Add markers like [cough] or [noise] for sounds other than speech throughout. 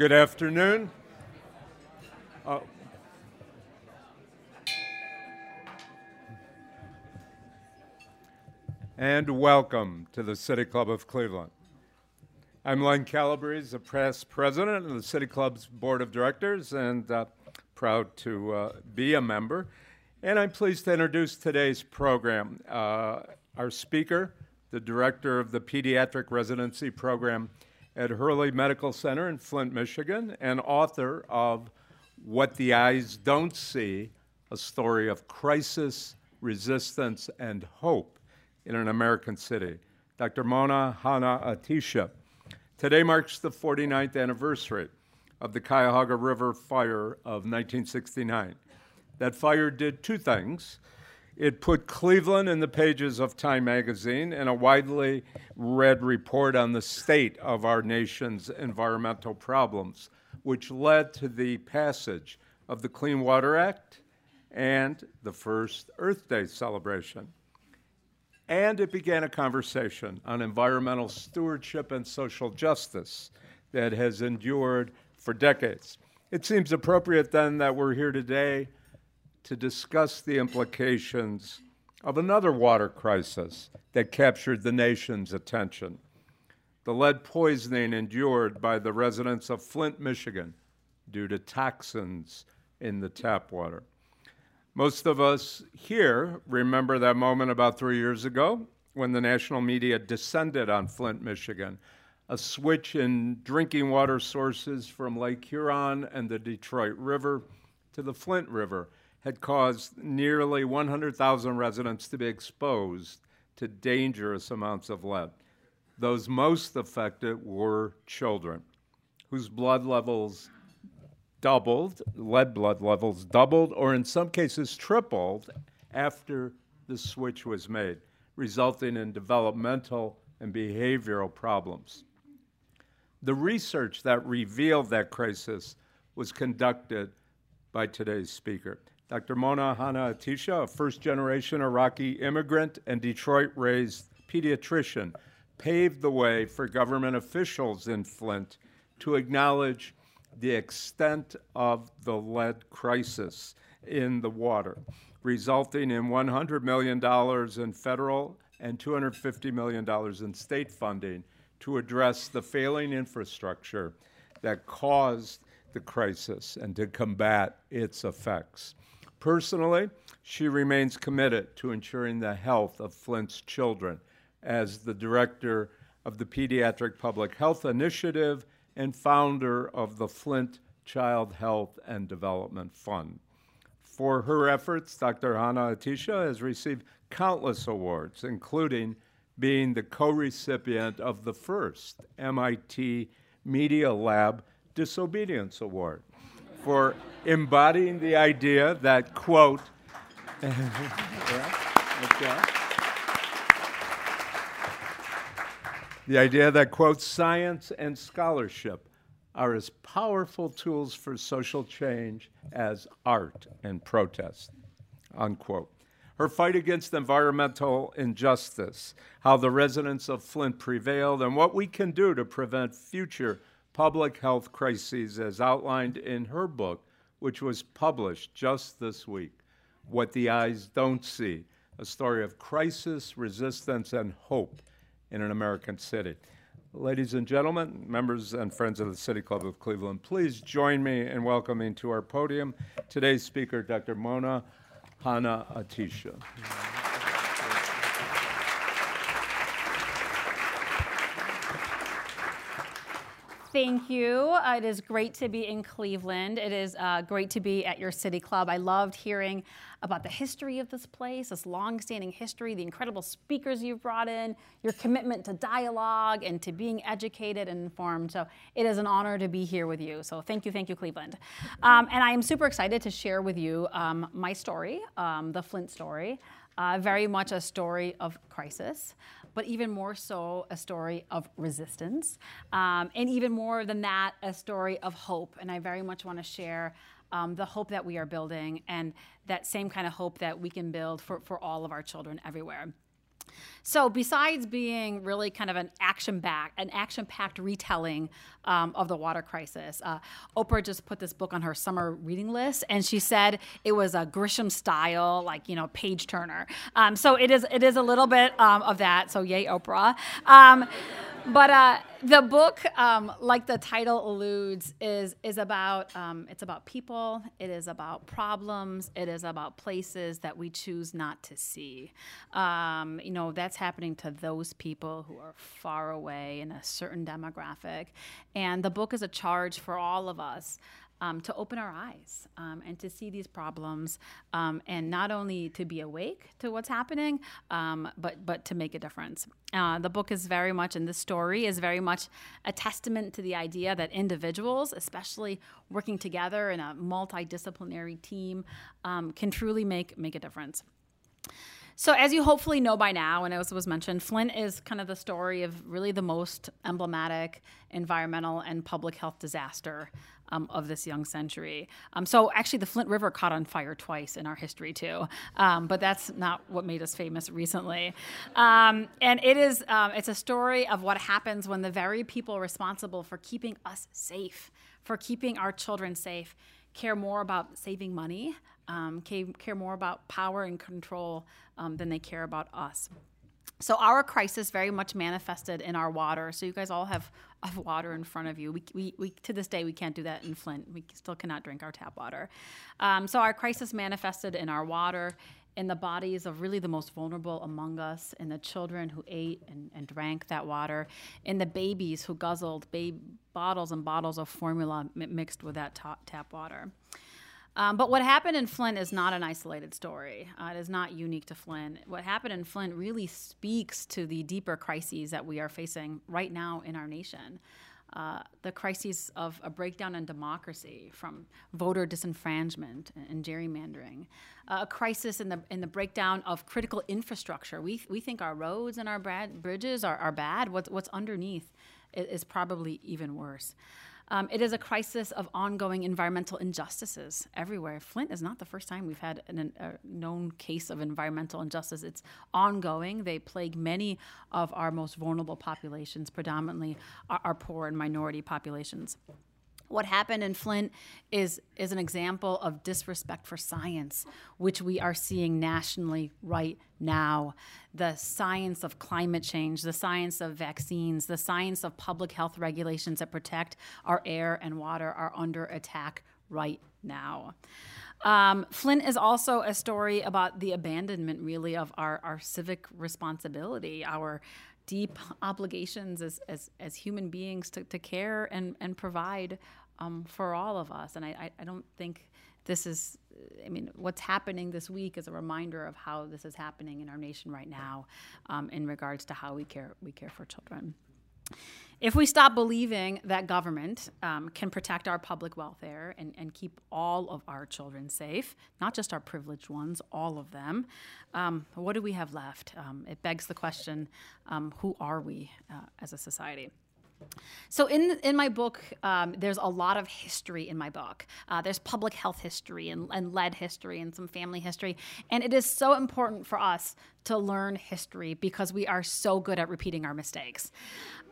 Good afternoon. Uh, and welcome to the City Club of Cleveland. I'm Len Calabrese, the past president of the City Club's board of directors, and uh, proud to uh, be a member. And I'm pleased to introduce today's program. Uh, our speaker, the director of the pediatric residency program at Hurley Medical Center in Flint, Michigan, and author of What the Eyes Don't See A Story of Crisis, Resistance, and Hope in an American City. Dr. Mona Hanna-Attisha. Today marks the 49th anniversary of the Cuyahoga River fire of 1969. That fire did two things. It put Cleveland in the pages of Time magazine in a widely read report on the state of our nation's environmental problems, which led to the passage of the Clean Water Act and the first Earth Day celebration. And it began a conversation on environmental stewardship and social justice that has endured for decades. It seems appropriate then that we're here today to discuss the implications of another water crisis that captured the nation's attention the lead poisoning endured by the residents of Flint, Michigan, due to toxins in the tap water. Most of us here remember that moment about three years ago when the national media descended on Flint, Michigan, a switch in drinking water sources from Lake Huron and the Detroit River to the Flint River had caused nearly 100,000 residents to be exposed to dangerous amounts of lead. Those most affected were children whose blood levels doubled, lead blood levels doubled, or in some cases tripled after the switch was made, resulting in developmental and behavioral problems. The research that revealed that crisis was conducted by today's speaker. Dr. Mona Hanna-Attisha, a first generation Iraqi immigrant and Detroit raised pediatrician, paved the way for government officials in Flint to acknowledge the extent of the lead crisis in the water, resulting in $100 million in federal and $250 million in state funding to address the failing infrastructure that caused the crisis and to combat its effects. Personally, she remains committed to ensuring the health of Flint's children as the director of the Pediatric Public Health Initiative and founder of the Flint Child Health and Development Fund. For her efforts, Dr. Hanna-Attisha has received countless awards, including being the co recipient of the first MIT Media Lab Disobedience Award for embodying the idea that, quote, the idea that, quote, science and scholarship are as powerful tools for social change as art and protest, unquote. Her fight against environmental injustice, how the residents of Flint prevailed, and what we can do to prevent future public health crises as outlined in her book, which was published just this week What the Eyes Don't See A Story of Crisis, Resistance, and Hope in an American City. Ladies and gentlemen, members and friends of the City Club of Cleveland, please join me in welcoming to our podium today's speaker, Dr. Mona Hanna-Attisha. Thank you. Uh, it is great to be in Cleveland. It is uh, great to be at your city club. I loved hearing about the history of this place, this long-standing history, the incredible speakers you've brought in, your commitment to dialogue and to being educated and informed. So it is an honor to be here with you. So thank you, thank you, Cleveland. Um, and I am super excited to share with you um, my story, um, the Flint story. Uh, very much a story of crisis but even more so, a story of resistance. Um, and even more than that, a story of hope. And I very much want to share um, the hope that we are building and that same kind of hope that we can build for, for all of our children everywhere. So, besides being really kind of an action back, an action packed retelling um, of the water crisis, uh, Oprah just put this book on her summer reading list, and she said it was a Grisham style, like you know, page turner. Um, so it is, it is a little bit um, of that. So, yay, Oprah. But uh, the book, um, like the title alludes, is is about um, it's about people. It is about problems. It is about places that we choose not to see. Um, you know that's happening to those people who are far away in a certain demographic, and the book is a charge for all of us um, to open our eyes um, and to see these problems, um, and not only to be awake to what's happening, um, but but to make a difference. Uh, the book is very much, and the story is very much a testament to the idea that individuals, especially working together in a multidisciplinary team, um, can truly make make a difference. So, as you hopefully know by now, and as was mentioned, Flint is kind of the story of really the most emblematic environmental and public health disaster um, of this young century. Um, so, actually, the Flint River caught on fire twice in our history, too. Um, but that's not what made us famous recently. Um, and it is, um, it's a story of what happens when the very people responsible for keeping us safe, for keeping our children safe, care more about saving money, care more about power and control than they care about us. So our crisis very much manifested in our water. So you guys all have, have water in front of you. We, we, we, to this day, we can't do that in Flint. We still cannot drink our tap water. Um, so our crisis manifested in our water, in the bodies of really the most vulnerable among us, in the children who ate and, and drank that water, in the babies who guzzled bottles and bottles of formula mixed with that tap water. Um, but what happened in Flint is not an isolated story. Uh, it is not unique to Flint. What happened in Flint really speaks to the deeper crises that we are facing right now in our nation. Uh, the crises of a breakdown in democracy from voter disenfranchisement and, gerrymandering, uh, a crisis in the in the breakdown of critical infrastructure. We, we think our roads and our bridges are, are bad. What's, what's underneath is, is probably even worse. Um, it is a crisis of ongoing environmental injustices everywhere. Flint is not the first time we've had an, a known case of environmental injustice. It's ongoing. They plague many of our most vulnerable populations, predominantly our, our poor and minority populations. What happened in Flint is, is an example of disrespect for science, which we are seeing nationally right now. The science of climate change, the science of vaccines, the science of public health regulations that protect our air and water are under attack right now. Um, Flint is also a story about the abandonment, really, of our, our civic responsibility, our deep obligations as, as, as human beings to, to care and, and provide um, for all of us. And I, I, I don't think this is, I mean, what's happening this week is a reminder of how this is happening in our nation right now um, in regards to how we care, we care for children. If we stop believing that government um, can protect our public welfare and, and, keep all of our children safe, not just our privileged ones, all of them, um, what do we have left? Um, it begs the question um, who are we uh, as a society? So in in my book, um, there's a lot of history in my book. Uh, there's public health history and, and lead history and some family history, and it is so important for us to learn history because we are so good at repeating our mistakes.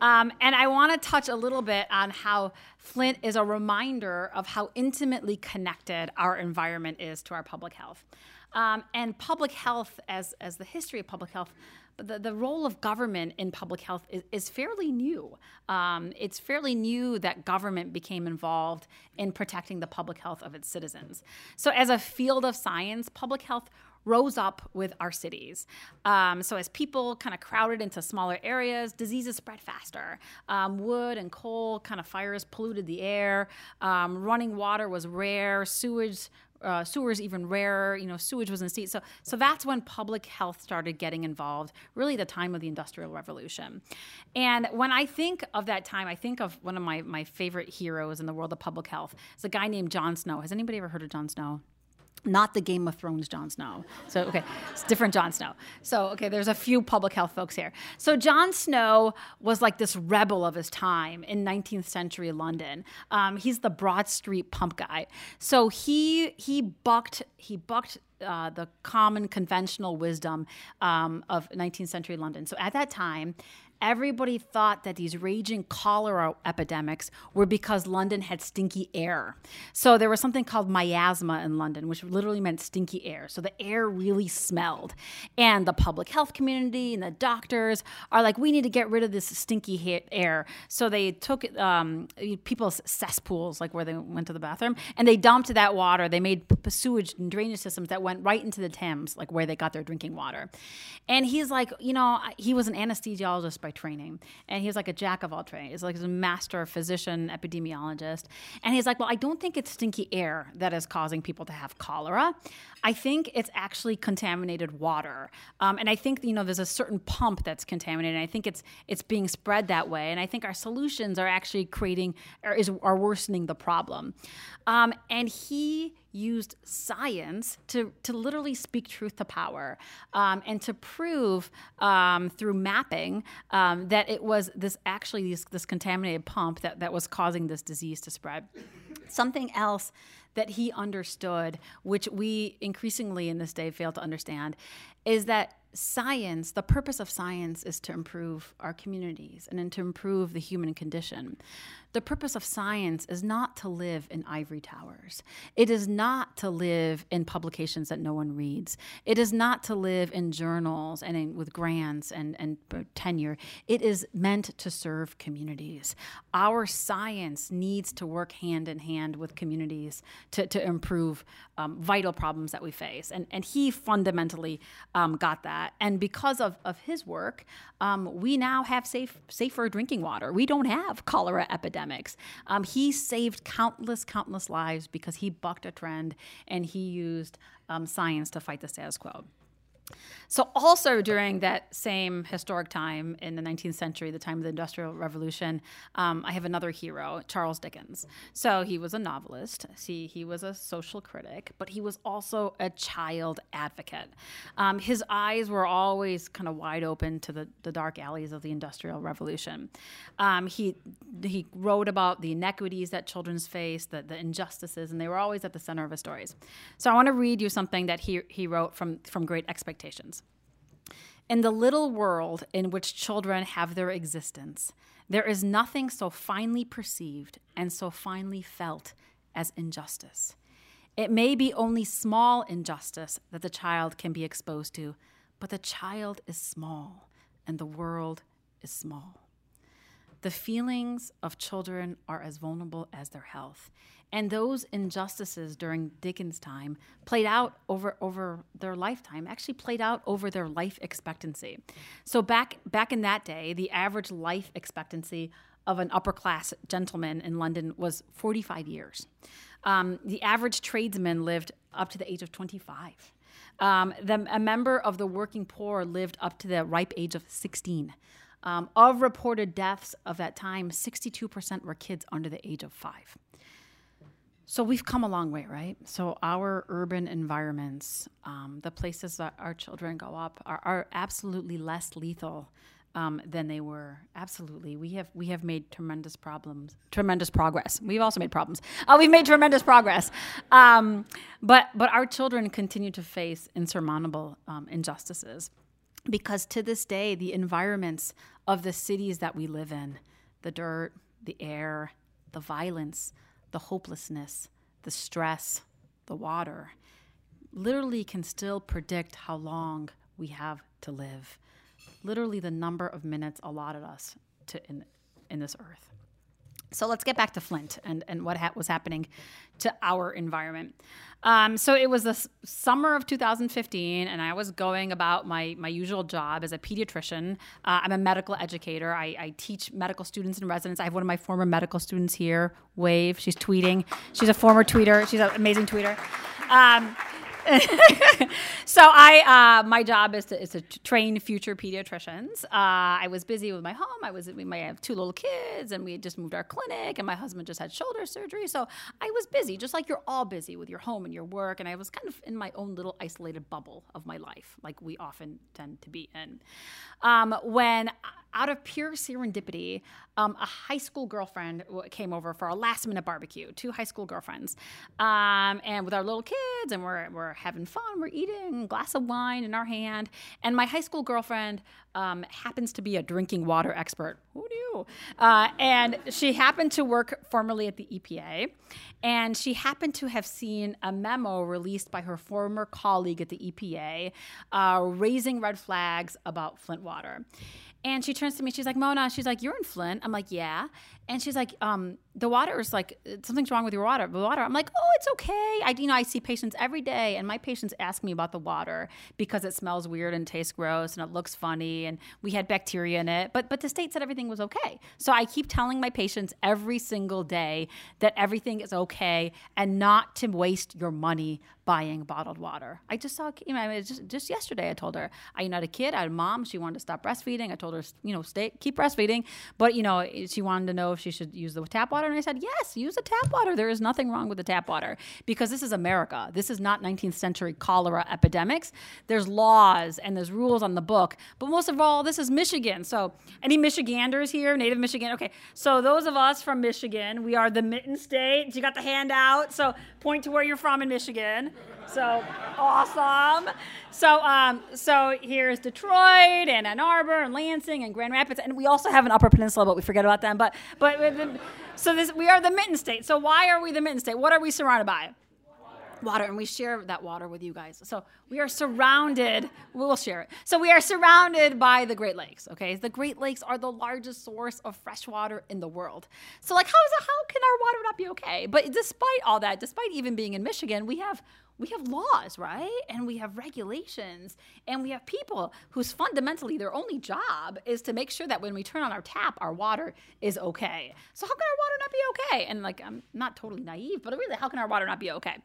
Um, and I want to touch a little bit on how Flint is a reminder of how intimately connected our environment is to our public health. Um, and public health, as as the history of public health the, the role of government in public health is, is fairly new. Um, it's fairly new that government became involved in protecting the public health of its citizens. So, as a field of science, public health rose up with our cities. Um, so as people kind of crowded into smaller areas, diseases spread faster. Um, wood and coal kind of fires polluted the air. Um, running water was rare. Sewage uh, sewers even rarer. You know, sewage was in seat. So, so that's when public health started getting involved. Really, the time of the Industrial Revolution. And when I think of that time, I think of one of my my favorite heroes in the world of public health. It's a guy named John Snow. Has anybody ever heard of John Snow? Not the Game of Thrones Jon Snow. So, okay, it's different Jon Snow. So, okay, there's a few public health folks here. So, John Snow was like this rebel of his time in 19th century London. Um, he's the Broad Street pump guy. So he he bucked he bucked uh, the common conventional wisdom um, of 19th century London. So at that time, everybody thought that these raging cholera epidemics were because London had stinky air. So there was something called miasma in London, which literally meant stinky air. So the air really smelled. And the public health community and the doctors are like, we need to get rid of this stinky air. So they took um, people's cesspools, like where they went to the bathroom, and they dumped that water. They made sewage and drainage systems that went right into the Thames, like where they got their drinking water. And he's like, you know, he was an anesthesiologist by training. And he was like a jack of all trades. He's like he's a master physician, epidemiologist. And he's like, well, I don't think it's stinky air that is causing people to have cholera. I think it's actually contaminated water. Um, and I think, you know, there's a certain pump that's contaminated. And I think it's it's being spread that way. And I think our solutions are actually creating or is are worsening the problem. Um, and he used science to, to literally speak truth to power um, and to prove um, through mapping um, that it was this actually this, this contaminated pump that, that was causing this disease to spread. Something else that he understood, which we increasingly in this day fail to understand, is that science, the purpose of science is to improve our communities and to improve the human condition. The purpose of science is not to live in ivory towers. It is not to live in publications that no one reads. It is not to live in journals and in, with grants and, and tenure. It is meant to serve communities. Our science needs to work hand in hand with communities to, to improve um, vital problems that we face. And, and he fundamentally um, got that. And because of, of his work, um, we now have safe, safer drinking water. We don't have cholera epidemics. Um, he saved countless, countless lives because he bucked a trend and he used um, science to fight the status quo. So, also during that same historic time in the 19th century, the time of the Industrial Revolution, um, I have another hero, Charles Dickens. So, he was a novelist, see, he was a social critic, but he was also a child advocate. Um, his eyes were always kind of wide open to the, the dark alleys of the Industrial Revolution. Um, he, he wrote about the inequities that children face, the, the injustices, and they were always at the center of his stories. So, I want to read you something that he, he wrote from, from Great Expectations. In the little world in which children have their existence, there is nothing so finely perceived and so finely felt as injustice. It may be only small injustice that the child can be exposed to, but the child is small and the world is small. The feelings of children are as vulnerable as their health. And those injustices during Dickens' time played out over, over their lifetime, actually played out over their life expectancy. So back back in that day, the average life expectancy of an upper class gentleman in London was 45 years. Um, the average tradesman lived up to the age of 25. Um, the, a member of the working poor lived up to the ripe age of 16. Um, of reported deaths of that time, 62% were kids under the age of five. So we've come a long way, right? So our urban environments, um, the places that our children go up, are, are absolutely less lethal um, than they were. Absolutely, we have we have made tremendous problems, tremendous progress. We've also made problems. Uh, we've made tremendous progress, um, but but our children continue to face insurmountable um, injustices because to this day, the environments of the cities that we live in, the dirt, the air, the violence the hopelessness, the stress, the water, literally can still predict how long we have to live. Literally, the number of minutes allotted us to in, in this earth. So let's get back to Flint and, and what ha- was happening to our environment. Um, so it was the s- summer of 2015, and I was going about my, my usual job as a pediatrician. Uh, I'm a medical educator. I, I teach medical students and residents. I have one of my former medical students here, Wave. She's tweeting. She's a former tweeter. She's an amazing tweeter. Um, [laughs] so I, uh, my job is to, is to train future pediatricians. Uh, I was busy with my home. I was, we might have two little kids, and we had just moved our clinic, and my husband just had shoulder surgery. So I was busy, just like you're all busy with your home and your work. And I was kind of in my own little isolated bubble of my life, like we often tend to be in. Um, when out of pure serendipity, um, a high school girlfriend came over for a last minute barbecue, two high school girlfriends. Um, and with our little kids, and we're, we're having fun, we're eating glass of wine in our hand. And my high school girlfriend um, happens to be a drinking water expert. Who knew? Uh, and she happened to work formerly at the EPA. And she happened to have seen a memo released by her former colleague at the EPA uh, raising red flags about Flint water. And she turns to me, she's like, Mona, she's like, You're in Flint. I'm like, Yeah. And she's like, um, the water is like something's wrong with your water. The water. I'm like, oh, it's okay. I, you know, I see patients every day, and my patients ask me about the water because it smells weird and tastes gross and it looks funny, and we had bacteria in it. But but the state said everything was okay. So I keep telling my patients every single day that everything is okay and not to waste your money buying bottled water. I just saw, you know, I mean, just just yesterday I told her, I you know, had a kid, I had a mom, she wanted to stop breastfeeding. I told her, you know, stay keep breastfeeding, but you know, she wanted to know if she should use the tap water, and I said, yes, use the tap water. There is nothing wrong with the tap water because this is America. This is not 19th century cholera epidemics. There's laws and there's rules on the book, but most of all, this is Michigan. So, any Michiganders here, native Michigan? Okay, so those of us from Michigan, we are the mitten state. You got the handout, so point to where you're from in Michigan. So awesome. So um, so here's Detroit and Ann Arbor and Lansing and Grand Rapids, and we also have an Upper Peninsula, but we forget about them. But but so this we are the mitten state. So why are we the mitten state? What are we surrounded by? Water, and we share that water with you guys. So we are surrounded. We'll share it. So we are surrounded by the Great Lakes. Okay, the Great Lakes are the largest source of fresh water in the world. So like, how is it? How can our water not be okay? But despite all that, despite even being in Michigan, we have we have laws, right? And we have regulations, and we have people whose fundamentally their only job is to make sure that when we turn on our tap, our water is okay. So how can our water not be okay? And like, I'm not totally naive, but really, how can our water not be okay?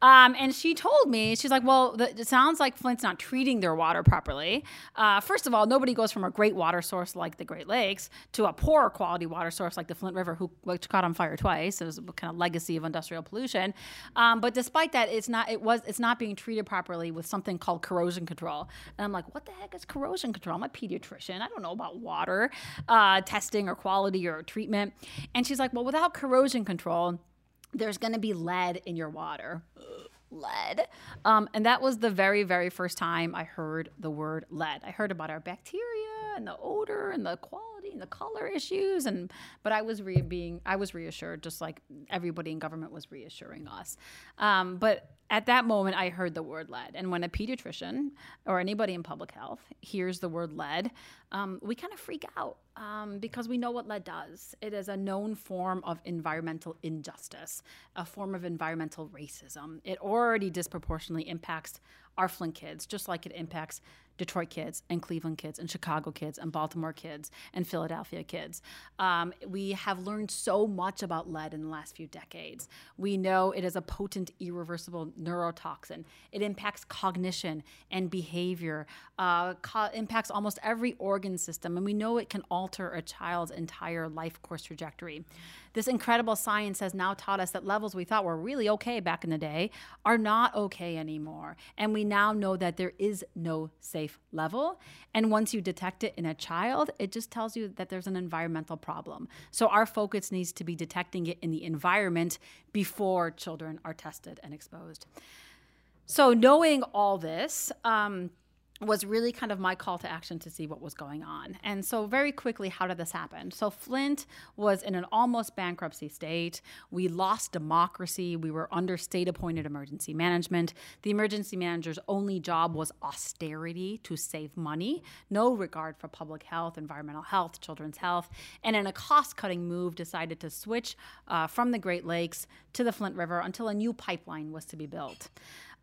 Um, and she told me, she's like, well, the, it sounds like Flint's not treating their water properly. Uh, first of all, nobody goes from a great water source like the Great Lakes to a poor quality water source like the Flint River, who which caught on fire twice. It was a kind of legacy of industrial pollution. Um, but despite that, it's not not it was it's not being treated properly with something called corrosion control. And I'm like, what the heck is corrosion control? I'm a pediatrician. I don't know about water uh, testing or quality or treatment. And she's like, well, without corrosion control, there's going to be lead in your water. lead. Um, and that was the very, very first time I heard the word lead. I heard about our bacteria and the odor and the quality the color issues, and but I was re- being I was reassured, just like everybody in government was reassuring us. Um, but at that moment, I heard the word lead. And when a pediatrician or anybody in public health hears the word lead, um, we kind of freak out um, because we know what lead does. It is a known form of environmental injustice, a form of environmental racism. It already disproportionately impacts our Flint kids, just like it impacts Detroit kids and Cleveland kids and Chicago kids and Baltimore kids and Philadelphia kids. Um, we have learned so much about lead in the last few decades. We know it is a potent, irreversible neurotoxin. It impacts cognition and behavior, uh, co- impacts almost every organ system, and we know it can alter a child's entire life course trajectory. This incredible science has now taught us that levels we thought were really okay back in the day are not okay anymore. And we now know that there is no safe level. And once you detect it in a child, it just tells you that there's an environmental problem. So our focus needs to be detecting it in the environment before children are tested and exposed. So, knowing all this, um, was really kind of my call to action to see what was going on. And so, very quickly, how did this happen? So, Flint was in an almost bankruptcy state. We lost democracy. We were under state appointed emergency management. The emergency manager's only job was austerity to save money, no regard for public health, environmental health, children's health. And in a cost cutting move, decided to switch uh, from the Great Lakes to the Flint River until a new pipeline was to be built.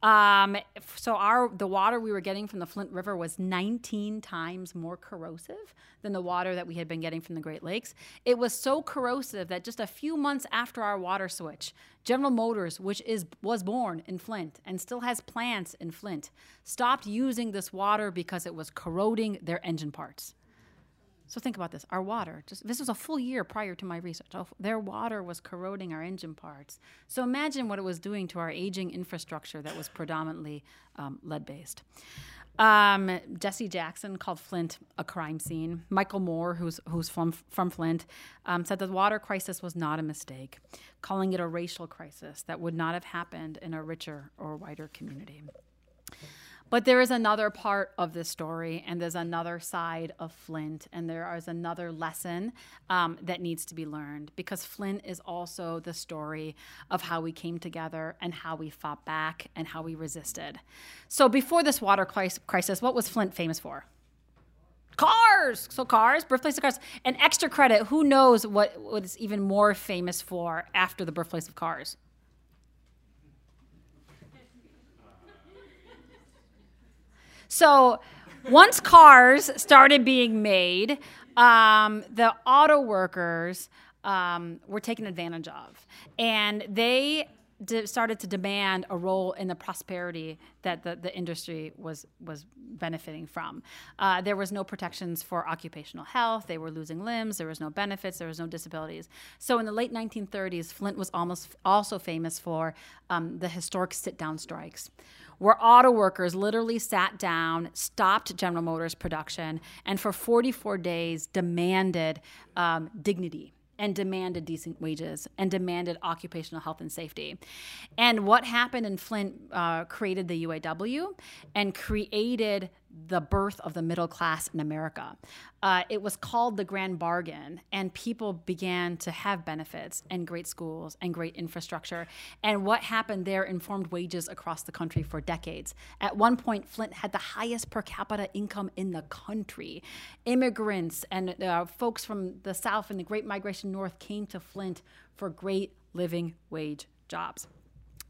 Um, so our the water we were getting from the Flint River was 19 times more corrosive than the water that we had been getting from the Great Lakes. It was so corrosive that just a few months after our water switch, General Motors, which is was born in Flint and still has plants in Flint, stopped using this water because it was corroding their engine parts. So think about this. Our water, just this was a full year prior to my research. Their water was corroding our engine parts. So imagine what it was doing to our aging infrastructure that was predominantly um, lead based. Um, Jesse Jackson called Flint a crime scene. Michael Moore, who's who's from from Flint, um, said the water crisis was not a mistake, calling it a racial crisis that would not have happened in a richer or wider community. But there is another part of this story, and there's another side of Flint, and there is another lesson um, that needs to be learned because Flint is also the story of how we came together and how we fought back and how we resisted. So, before this water crisis, what was Flint famous for? Cars! So, cars, birthplace of cars. And extra credit, who knows what, what it's even more famous for after the birthplace of cars? So once cars started being made, um, the auto workers um, were taken advantage of. And they de- started to demand a role in the prosperity that the, the industry was was benefiting from. Uh, there was no protections for occupational health. They were losing limbs. There was no benefits. There was no disabilities. So in the late 1930s, Flint was almost also famous for um, the historic sit-down strikes where auto workers literally sat down, stopped General Motors production, and for 44 days demanded um, dignity and demanded decent wages and demanded occupational health and safety. And what happened in Flint uh, created the UAW and created the birth of the middle class in America. Uh, it was called the Grand Bargain, and people began to have benefits and great schools and great infrastructure. And what happened there informed wages across the country for decades. At one point, Flint had the highest per capita income in the country. Immigrants and uh, folks from the South and the Great Migration North came to Flint for great living wage jobs.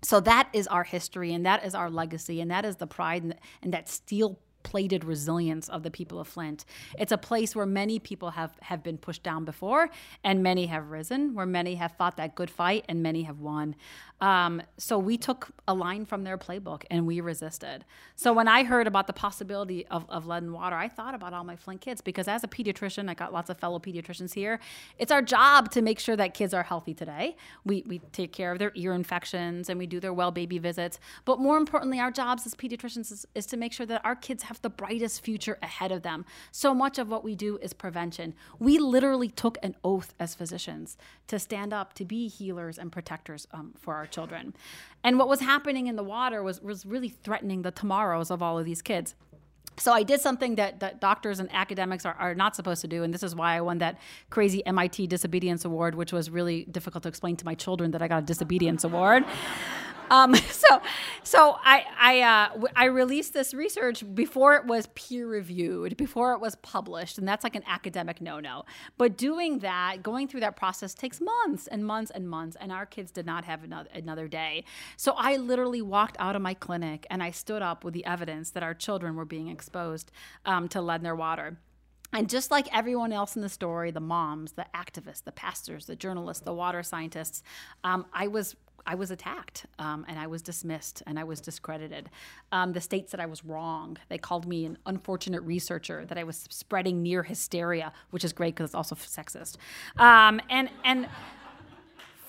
So that is our history, and that is our legacy, and that is the pride and, and that steel plated resilience of the people of Flint. It's a place where many people have, have been pushed down before, and many have risen, where many have fought that good fight, and many have won. Um, so we took a line from their playbook and we resisted. So when I heard about the possibility of, of lead and water, I thought about all my Flint kids because as a pediatrician, I got lots of fellow pediatricians here. It's our job to make sure that kids are healthy today. We, we take care of their ear infections and we do their well baby visits. But more importantly, our jobs as pediatricians is, is to make sure that our kids have the brightest future ahead of them. So much of what we do is prevention. We literally took an oath as physicians to stand up, to be healers and protectors um, for our children. And what was happening in the water was, was really threatening the tomorrows of all of these kids. So I did something that, that doctors and academics are, are not supposed to do, and this is why I won that crazy MIT Disobedience Award, which was really difficult to explain to my children that I got a disobedience award. Um, [laughs] so, so I I, uh, I released this research before it was peer reviewed, before it was published, and that's like an academic no no. But doing that, going through that process takes months and months and months, and our kids did not have another another day. So I literally walked out of my clinic and I stood up with the evidence that our children were being exposed um, to lead in their water. And just like everyone else in the story, the moms, the activists, the pastors, the journalists, the water scientists, um, I was I was attacked um, and I was dismissed and I was discredited. Um, the state said I was wrong. They called me an unfortunate researcher, that I was spreading near hysteria, which is great because it's also sexist. Um, and and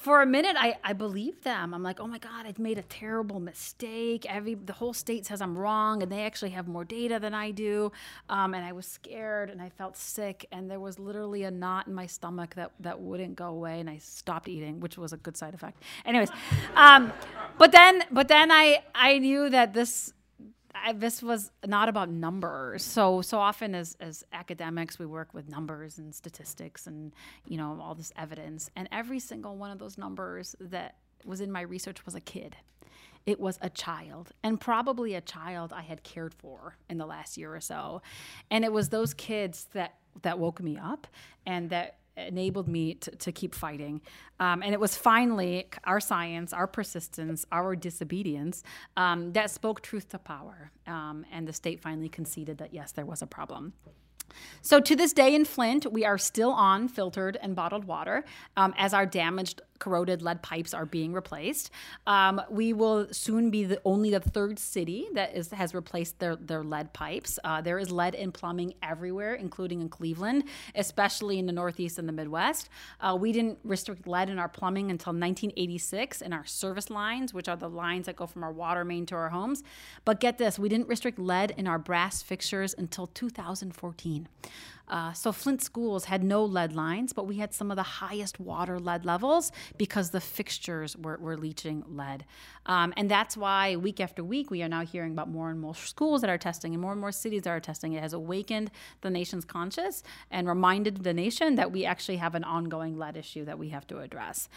for a minute I, I believed them. I'm like oh my god i've made a terrible mistake. Every the whole state says i'm wrong and they actually have more data than i do. Um, and i was scared and i felt sick and there was literally a knot in my stomach that, that wouldn't go away and i stopped eating which was a good side effect. Anyways um, but then but then i i knew that this I, this was not about numbers. So so often as as academics, we work with numbers and statistics and you know all this evidence. And every single one of those numbers that was in my research was a kid. It was a child, and probably a child I had cared for in the last year or so. And it was those kids that that woke me up and that enabled me to, to keep fighting. Um, and it was finally our science, our persistence, our disobedience um, that spoke truth to power. Um, and the state finally conceded that, yes, there was a problem. So, to this day in Flint, we are still on filtered and bottled water um, as our damaged corroded lead pipes are being replaced. Um, we will soon be the only the third city that is has replaced their their lead pipes. Uh, there is lead in plumbing everywhere, including in Cleveland, especially in the Northeast and the Midwest. Uh, we didn't restrict lead in our plumbing until 1986 in our service lines, which are the lines that go from our water main to our homes. But get this, we didn't restrict lead in our brass fixtures until 2014. Uh, so Flint schools had no lead lines, but we had some of the highest water lead levels because the fixtures were, were leaching lead. Um, and that's why week after week we are now hearing about more and more schools that are testing and more and more cities that are testing. It has awakened the nation's conscience and reminded the nation that we actually have an ongoing lead issue that we have to address.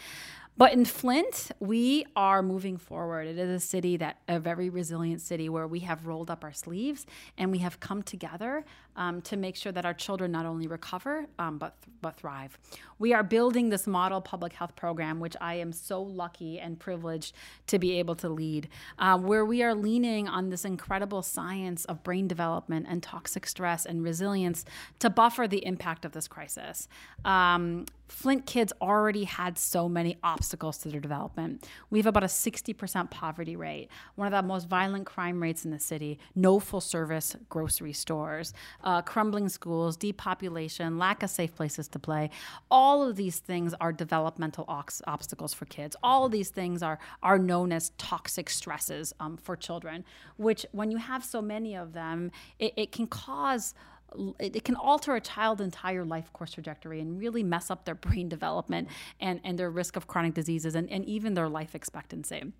But in Flint, we are moving forward. It is a city that a very resilient city where we have rolled up our sleeves and we have come together um, to make sure that our children not only recover um, but but thrive. We are building this model public health program, which I am so lucky and privileged to be able to lead, uh, where we are leaning on this incredible science of brain development and toxic stress and resilience to buffer the impact of this crisis. Um, Flint kids already had so many obstacles to their development. We have about a 60% poverty rate, one of the most violent crime rates in the city, no full service grocery stores, uh, crumbling schools, depopulation, lack of safe places to play. All of these things are developmental ox- obstacles for kids. All of these things are, are known as toxic stresses um, for children, which, when you have so many of them, it, it can cause it, can alter a child's entire life course trajectory and really mess up their [laughs] brain development and, and their risk of chronic diseases and, and even their life expectancy.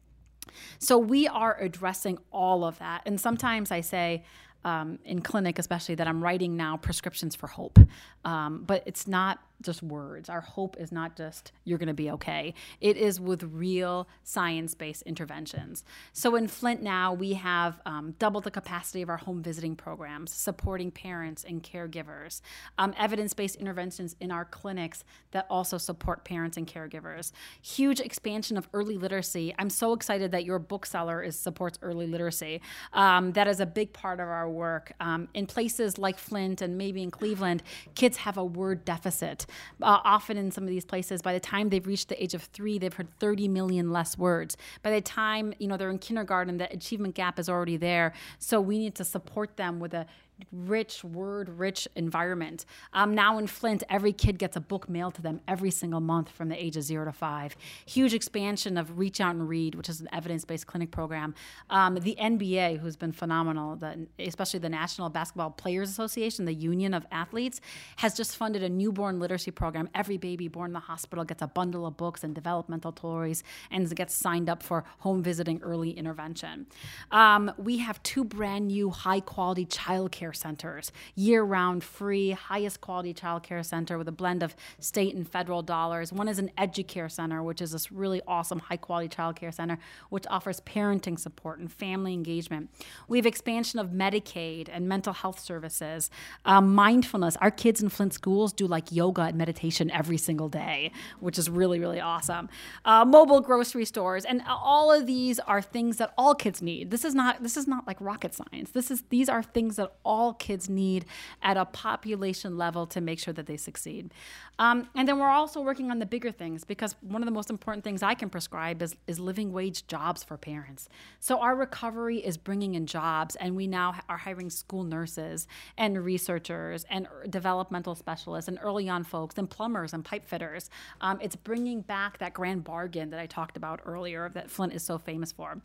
So we are addressing all of that. And sometimes I say, um, in clinic, especially, that I'm writing now prescriptions for hope. Um, but it's not just words. Our hope is not just you're going to be okay. It is with real science-based interventions. So in Flint now we have um, doubled the capacity of our home visiting programs, supporting parents and caregivers. Um, evidence-based interventions in our clinics that also support parents and caregivers. Huge expansion of early literacy. I'm so excited that your bookseller is supports early literacy. Um, that is a big part of our work. Um, in places like Flint and maybe in Cleveland, kids have a word deficit. Uh, often in some of these places, by the time they've reached the age of three, they've heard 30 million less words. By the time you know they're in kindergarten, the achievement gap is already there. So we need to support them with a rich, word rich environment. Um, now in Flint, every kid gets a book mailed to them every single month from the age of zero to five. Huge expansion of Reach Out and Read, which is an evidence based clinic program. Um, the NBA, who's been phenomenal, the, especially the National Basketball Players Association, the union of athletes, has just funded a newborn literacy program. Every baby born in the hospital gets a bundle of books and developmental toys and gets signed up for home visiting early intervention. Um, we have two brand new high quality childcare centers, year round, free, highest quality child care center with a blend of state and federal dollars. One is an Educare Center, which is this really awesome, high quality child care center, which offers parenting support and family engagement. We have expansion of Medicaid and mental health services, um, mindfulness. Our kids in Flint schools do like yoga and meditation every single day, which is really, really awesome. Uh, mobile grocery stores, and all of these are things that all kids need. This is not this is not like rocket science. This is these are things that all all kids need at a population level to make sure that they succeed. Um, and then we're also working on the bigger things because one of the most important things I can prescribe is, is living wage jobs for parents. So our recovery is bringing in jobs, and we now are hiring school nurses and researchers and developmental specialists and early on folks and plumbers and pipe fitters. Um, it's bringing back that grand bargain that I talked about earlier that Flint is so famous for.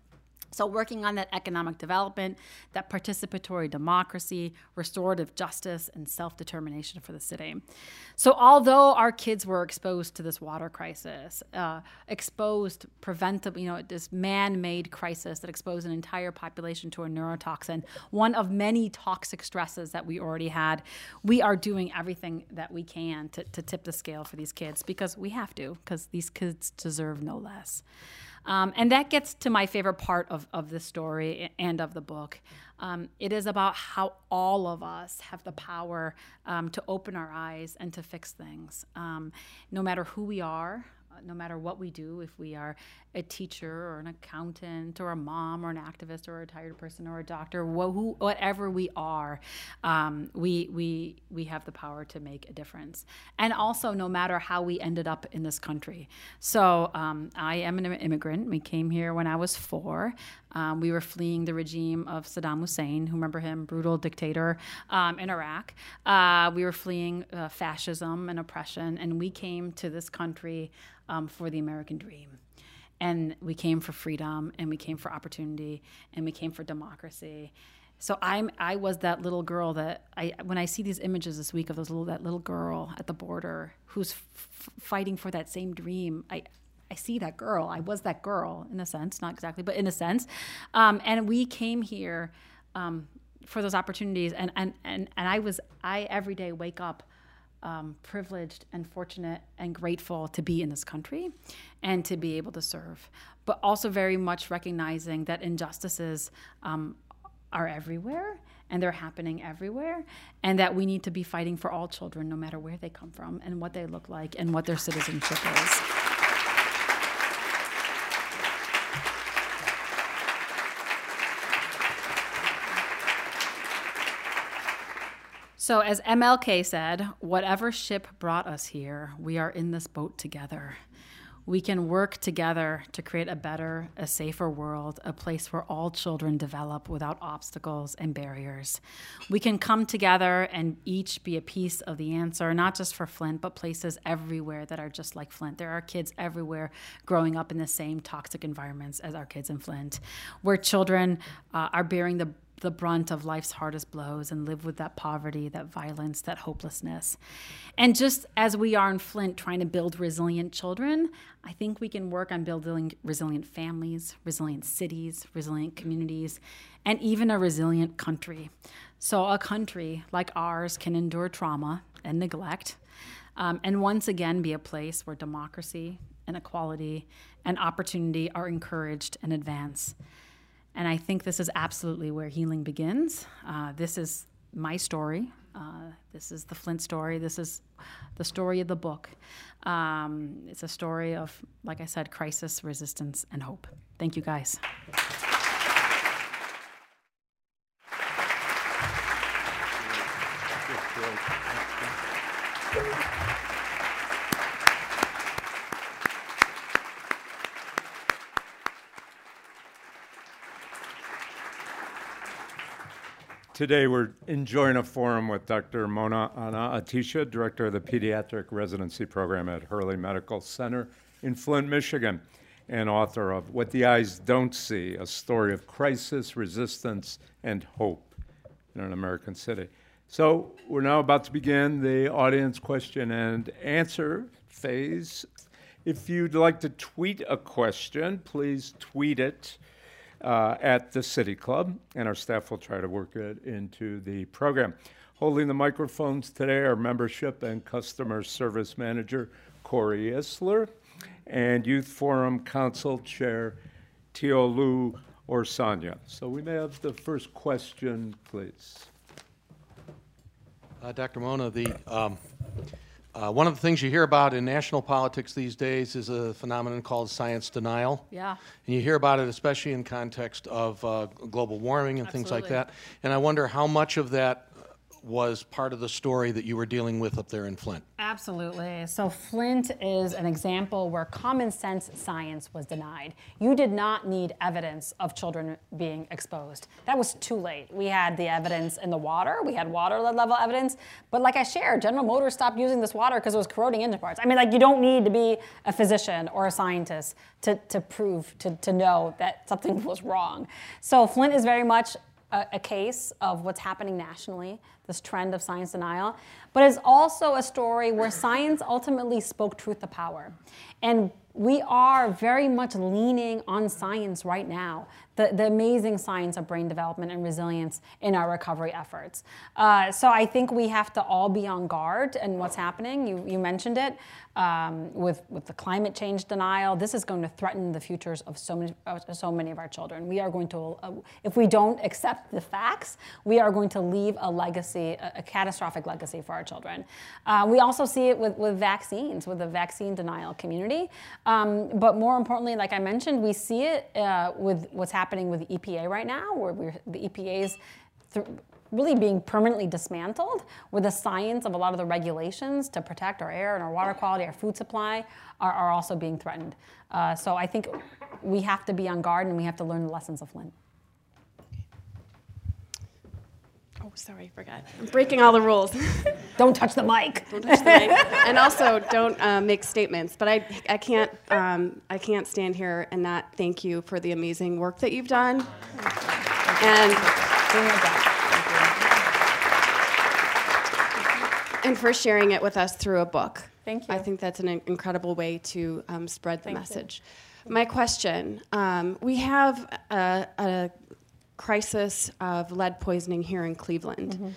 So, working on that economic development, that participatory democracy, restorative justice, and self determination for the city. So, although our kids were exposed to this water crisis, uh, exposed, preventable, you know, this man made crisis that exposed an entire population to a neurotoxin, one of many toxic stresses that we already had, we are doing everything that we can to, to tip the scale for these kids because we have to, because these kids deserve no less. Um, and that gets to my favorite part of, of the story and of the book. Um, it is about how all of us have the power um, to open our eyes and to fix things. Um, no matter who we are, no matter what we do, if we are a teacher or an accountant or a mom or an activist or a retired person or a doctor, wh- who, whatever we are, um, we, we, we have the power to make a difference. And also, no matter how we ended up in this country. So, um, I am an immigrant. We came here when I was four. Um, we were fleeing the regime of Saddam Hussein, who remember him, brutal dictator um, in Iraq. Uh, we were fleeing uh, fascism and oppression, and we came to this country um, for the American dream and we came for freedom and we came for opportunity and we came for democracy so i'm i was that little girl that i when i see these images this week of those little that little girl at the border who's f- fighting for that same dream i I see that girl. I was that girl in a sense, not exactly, but in a sense. Um, and we came here um, for those opportunities. And, and, and, and I was, I every day wake up um, privileged and fortunate and grateful to be in this country and to be able to serve, but also very much recognizing that injustices um, are everywhere and they're happening everywhere, and that we need to be fighting for all children, no matter where they come from and what they look like and what their citizenship is. So, as MLK said, whatever ship brought us here, we are in this boat together. We can work together to create a better, a safer world, a place where all children develop without obstacles and barriers. We can come together and each be a piece of the answer, not just for Flint, but places everywhere that are just like Flint. There are kids everywhere growing up in the same toxic environments as our kids in Flint, where children uh, are bearing the the brunt of life's hardest blows and live with that poverty, that violence, that hopelessness. And just as we are in Flint trying to build resilient children, I think we can work on building resilient families, resilient cities, resilient communities, and even a resilient country. So, a country like ours can endure trauma and neglect, um, and once again be a place where democracy and equality and opportunity are encouraged and advanced. And I think this is absolutely where healing begins. Uh, this is my story. Uh, this is the Flint story. This is the story of the book. Um, it's a story of, like I said, crisis, resistance, and hope. Thank you, guys. Today, we're enjoying a forum with Dr. Mona Hanna-Attisha, Director of the Pediatric Residency Program at Hurley Medical Center in Flint, Michigan, and author of What the Eyes Don't See A Story of Crisis, Resistance, and Hope in an American City. So, we're now about to begin the audience question and answer phase. If you'd like to tweet a question, please tweet it uh, at the City Club, and our staff will try to work it into the program. Holding the microphones today are Membership and Customer Service Manager Corey Isler and Youth Forum Council Chair Tiolu Orsanya. So we may have the first question, please. Uh, Dr. Mona, the um, uh, one of the things you hear about in national politics these days is a phenomenon called science denial. Yeah. And you hear about it especially in context of uh, global warming and things like that. And I wonder how much of that was part of the story that you were dealing with up there in Flint. Absolutely. So, Flint is an example where common sense science was denied. You did not need evidence of children being exposed. That was too late. We had the evidence in the water, we had water level evidence, but like I shared, General Motors stopped using this water because it was corroding engine parts. I mean, like, you don't need to be a physician or a scientist to, to prove, to, to know that something [laughs] was wrong. So, Flint is very much a, a, case of what's happening nationally, this trend of science denial, but it's also a story where science ultimately spoke truth to power. And we are very much leaning on science right now, the, the amazing science of brain development and resilience in our recovery efforts. Uh, so I think we have to all be on guard and what's happening. You, you mentioned it um, with, with the climate change denial. This is going to threaten the futures of so many, uh, so many of our children. We are going to, uh, if we don't accept the facts, we are going to leave a legacy, a, a catastrophic legacy for our children. Uh, we also see it with, with vaccines, with the vaccine denial community. Um, but more importantly, like I mentioned, we see it uh, with what's happening with the EPA right now, where the EPA's th- really being permanently dismantled, where the science of a lot of the regulations to protect our air and our water quality, our food supply, are, are also being threatened. Uh, so I think we have to be on guard and we have to learn the lessons of Flint. Oh, sorry, I forgot. I'm breaking all the rules. [laughs] don't touch the mic. Don't touch the mic. [laughs] and also, don't uh, make statements. But I, I can't, um, I can't stand here and not thank you for the amazing work that you've done. And and for sharing it with us through a book. Thank you. I think that's an incredible way to um, spread the Thank message. You. My question um, we have a, a, crisis of lead poisoning here in Cleveland. Mm-hmm.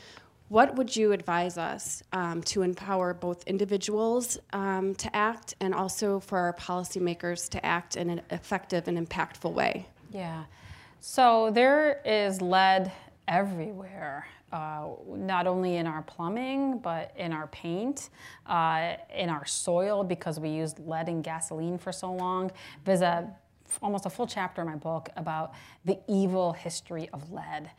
What would you advise us um, to empower both individuals um, to act and also for our policymakers to act in an effective and impactful way? Yeah. So there is lead everywhere uh, not only in our plumbing, but in our paint, uh, in our soil, because we used lead and gasoline for so long. There's a almost a full chapter in my book about the evil history of lead.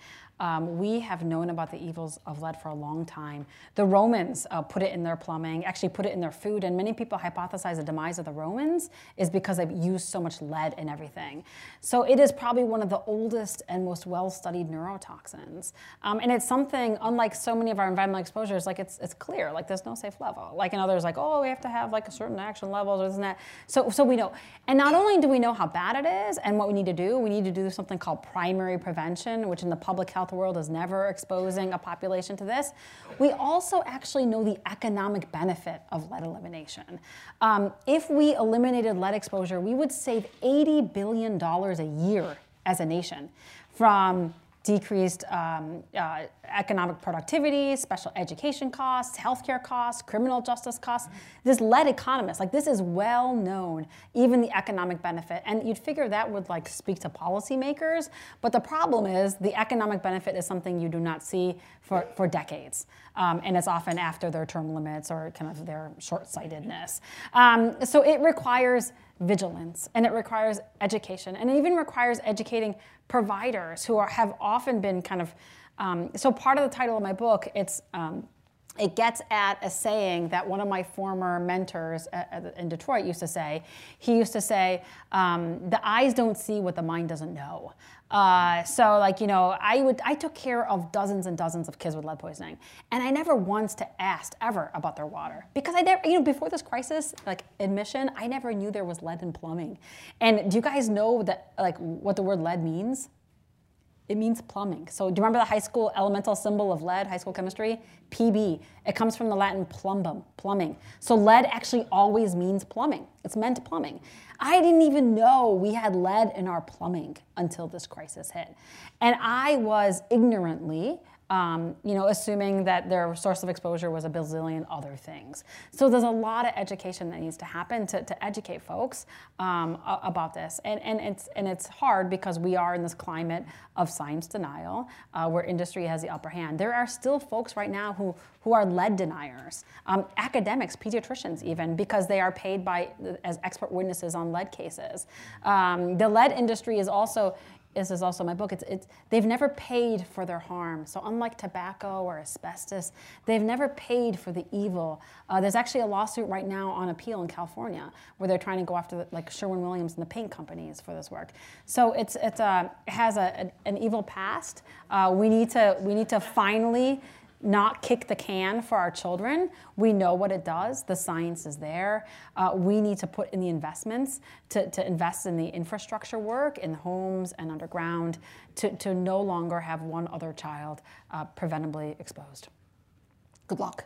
Um, we have known about the evils of lead for a long time. The Romans uh, put it in their plumbing, actually put it in their food, and many people hypothesize the demise of the Romans is because they've used so much lead in everything. So it is probably one of the oldest and most well-studied neurotoxins. Um, and it's something, unlike so many of our environmental exposures, like it's, it's clear, like there's no safe level. Like in others, like, oh, we have to have like a certain action levels or this and that. So, so we know. And not only do we know how bad it is and what we need to do, we need to do something called primary prevention, which in the public health world is never exposing a population to this. We also actually know the economic benefit of lead elimination. Um, if we eliminated lead exposure, we would save $80 billion a year as a nation from decreased um, uh, economic productivity, special education costs, healthcare costs, criminal justice costs. This led economists, like this is well known, even the economic benefit. And you'd figure that would like speak to policymakers, but the problem is the economic benefit is something you do not see for, for decades. Um, and it's often after their term limits or kind of their short-sightedness. Um, so it requires vigilance and it requires education and it even requires educating providers who are, have often been kind of um, so part of the title of my book it's um, it gets at a saying that one of my former mentors at, at, in Detroit used to say. He used to say, um, "The eyes don't see what the mind doesn't know." Uh, so, like you know, I would I took care of dozens and dozens of kids with lead poisoning, and I never once to asked ever about their water because I never, you know, before this crisis, like admission, I never knew there was lead in plumbing. And do you guys know that like what the word lead means? It means plumbing. So do you remember the high school elemental symbol of lead, high school chemistry? PB. It comes from the Latin plumbum, plumbing. So lead actually always means plumbing. It's meant plumbing. I didn't even know we had lead in our plumbing until this crisis hit. And I was ignorantly um, you know, assuming that their source of exposure was a bazillion other things. So there's a lot of education that needs to happen to, to educate folks um, about this. And, and, it's, and it's hard because we are in this climate of science denial uh, where industry has the upper hand. There are still folks right now who, who are lead deniers, um, academics, pediatricians even, because they are paid by as expert witnesses on lead cases. Um, the lead industry is also this is also my book. It's, it's they've never paid for their harm. So unlike tobacco or asbestos, they've never paid for the evil. Uh, there's actually a lawsuit right now on appeal in California where they're trying to go after the, like Sherwin Williams and the paint companies for this work. So it's it's a it has a, a an evil past. Uh, we need to we need to finally not kick the can for our children. We know what it does. The science is there. Uh, we need to put in the investments to, to invest in the infrastructure work in the homes and underground to, to no longer have one other child uh, preventably exposed. Good luck.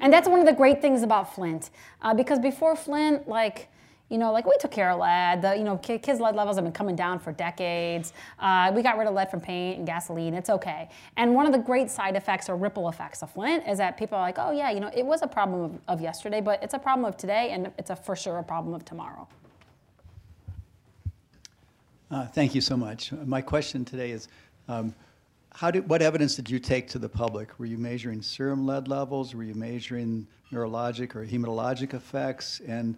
And that's one of the great things about Flint, uh, because before Flint, like, you know, like we took care of lead. The, you know, kids' lead levels have been coming down for decades. Uh, we got rid of lead from paint and gasoline. It's okay. And one of the great side effects or ripple effects of Flint is that people are like, oh yeah, you know, it was a problem of, of yesterday, but it's a problem of today, and it's a for sure a problem of tomorrow. Uh, thank you so much. My question today is, um, how did, what evidence did you take to the public? Were you measuring serum lead levels? Were you measuring neurologic or hematologic effects? And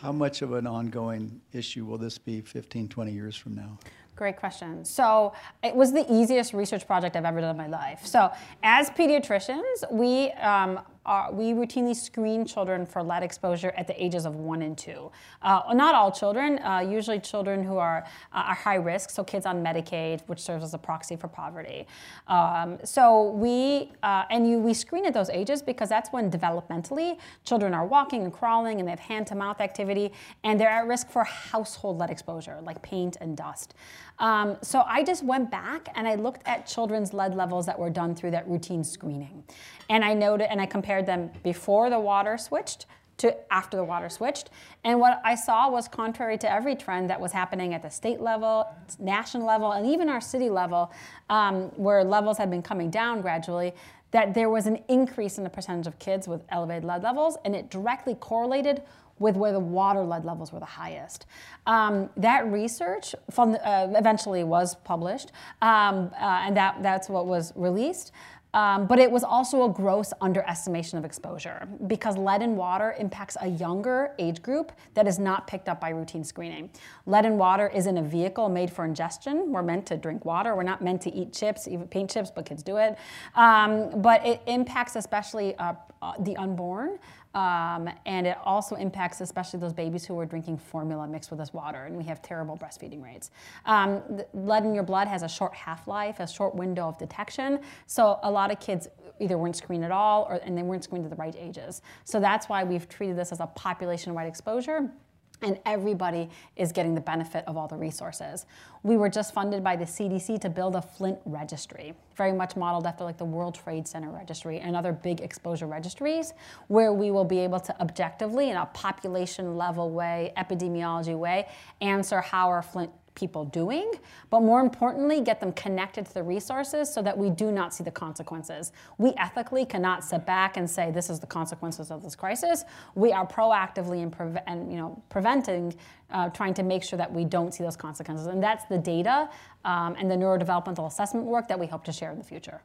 how much of an ongoing issue will this be 15, 20 years from now? Great question. So it was the easiest research project I've ever done in my life. So as pediatricians, we um, are, we routinely screen children for lead exposure at the ages of one and two. Uh, not all children, uh, usually children who are, uh, are high risk, so kids on Medicaid, which serves as a proxy for poverty. Um, so we, uh, and you, we screen at those ages because that's when developmentally children are walking and crawling and they have hand to mouth activity and they're at risk for household lead exposure, like paint and dust. Um, so I just went back and I looked at children's lead levels that were done through that routine screening. And I noted and I compared them before the water switched to after the water switched. And what I saw was contrary to every trend that was happening at the state level, national level, and even our city level, um, where levels had been coming down gradually, that there was an increase in the percentage of kids with elevated lead levels, and it directly correlated with where the water lead levels were the highest. Um, that research from, uh, eventually was published, um, uh, and that, that's what was released. Um, but it was also a gross underestimation of exposure because lead in water impacts a younger age group that is not picked up by routine screening. Lead in water is in a vehicle made for ingestion. We're meant to drink water. We're not meant to eat chips, even paint chips, but kids do it. Um, but it impacts especially uh, the unborn. Um, and it also impacts especially those babies who are drinking formula mixed with this water, and we have terrible breastfeeding rates. Um, lead in your blood has a short half-life, a short window of detection, so a lot of kids either weren't screened at all, or, and they weren't screened at the right ages. So that's why we've treated this as a population-wide exposure and everybody is getting the benefit of all the resources. We were just funded by the CDC to build a Flint registry, very much modeled after like the World Trade Center registry and other big exposure registries, where we will be able to objectively, in a population level way, epidemiology way, answer how are Flint people doing, but more importantly, get them connected to the resources so that we do not see the consequences. We ethically cannot sit back and say this is the consequences of this crisis. We are proactively and, pre- and you know preventing, uh, trying to make sure that we don't see those consequences, and that's the data um, and the neurodevelopmental assessment work that we hope to share in the future.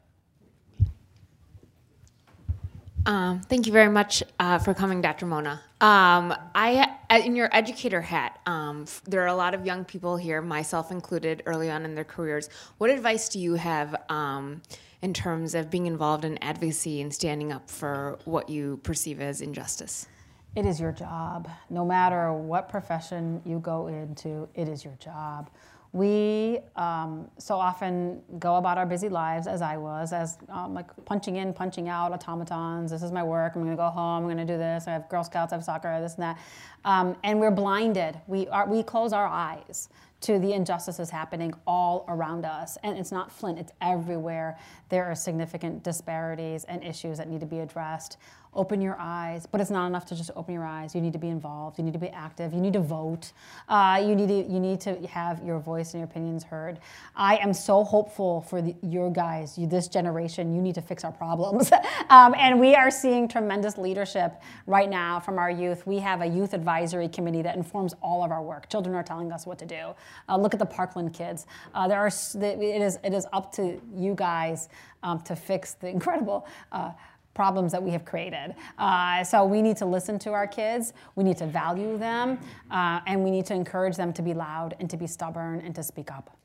Um, thank you very much uh, for coming, Dr. Mona. Um, I, in your educator hat, um, there are a lot of young people here, myself included, early on in their careers. What advice do you have um, in terms of being involved in advocacy and standing up for what you perceive as injustice? It is your job. No matter what profession you go into, it is your job. We um, so often go about our busy lives, as I was, as um, like punching in, punching out automatons. This is my work. I'm going to go home. I'm going to do this. I have Girl Scouts. I have soccer. This and that. Um, and we're blinded. We are. We close our eyes to the injustices happening all around us. And it's not Flint. It's everywhere. There are significant disparities and issues that need to be addressed open your eyes. But it's not enough to just open your eyes. You need to be involved. You need to be active. You need to vote. Uh, you need to you need to have your voice and your opinions heard. I am so hopeful for the, your guys, you, this generation. You need to fix our problems, [laughs] um, and we are seeing tremendous leadership right now from our youth. We have a youth advisory committee that informs all of our work. Children are telling us what to do. Uh, look at the Parkland kids. Uh, there are it is it is up to you guys um, to fix the [laughs] incredible uh, problems that we have created. Uh, so we need to listen to our kids, we need to value them, uh, and we need to encourage them to be loud and to be stubborn and to speak up.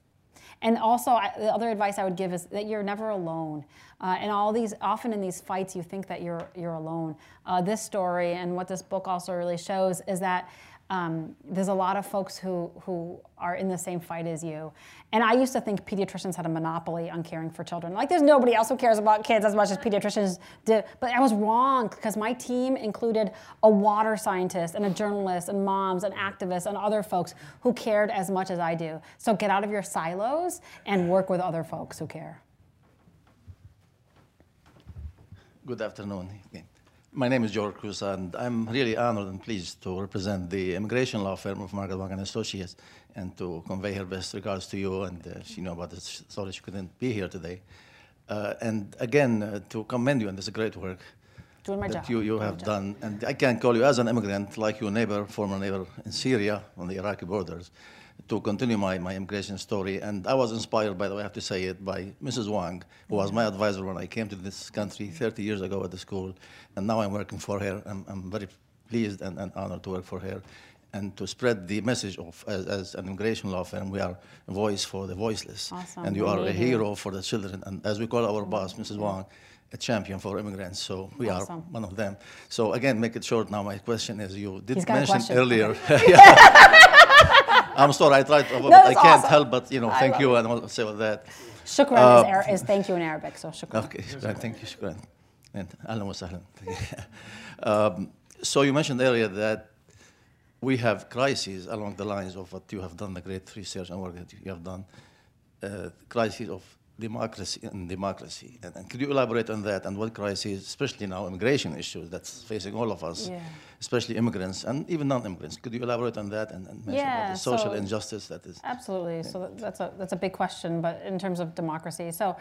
And also, I, the other advice I would give is that you're never alone. Uh, and all these, often in these fights, you think that you're you're alone. Uh, this story and what this book also really shows is that um, there's a lot of folks who, who are in the same fight as you. And I used to think pediatricians had a monopoly on caring for children. Like there's nobody else who cares about kids as much as pediatricians do. But I was wrong because my team included a water scientist and a journalist and moms and activists and other folks who cared as much as I do. So get out of your silos and work with other folks who care. Good afternoon. My name is George Cruz, and I'm really honored and pleased to represent the immigration law firm of Margaret Wong and Associates, and to convey her best regards to you. And uh, she know about this. Sorry she couldn't be here today. Uh, and again, uh, to commend you on this great work that you, you have done. And I can call you as an immigrant, like your neighbor, former neighbor in Syria on the Iraqi borders, to continue my, my immigration story. And I was inspired, by the way, I have to say it, by Mrs. Wong, who was my advisor when I came to this country 30 years ago at the school. And now I'm working for her. I'm, I'm very pleased and, and honored to work for her and to spread the message of, as, as an immigration law firm, we are a voice for the voiceless. Awesome. And you We are a need you. hero for the children. And as we call our boss, Mrs. Wong, a champion for immigrants. So we Awesome. are one of them. So again, make it short now. My question is, you did He's got a mention earlier. [laughs] [laughs] I'm sorry, I tried No, I can't awesome. help but you know I thank you and all say with that. Shukran Uh, is, is thank you in Arabic, so shukran. Okay, shukran. Thank you, shukran. And ahlan wa sahlan. [laughs] um, so you mentioned earlier that we have crises along the lines of what you have done, the great research and work that you have done, uh, crises of democracy and democracy. And, and could you elaborate on that and what crises, especially now immigration issues that's facing all of us, Yeah. especially immigrants and even non-immigrants? Could you elaborate on that and, and mention about Yeah, the social so- injustice that is? Absolutely. So that's a that's a big question, but in terms of democracy, so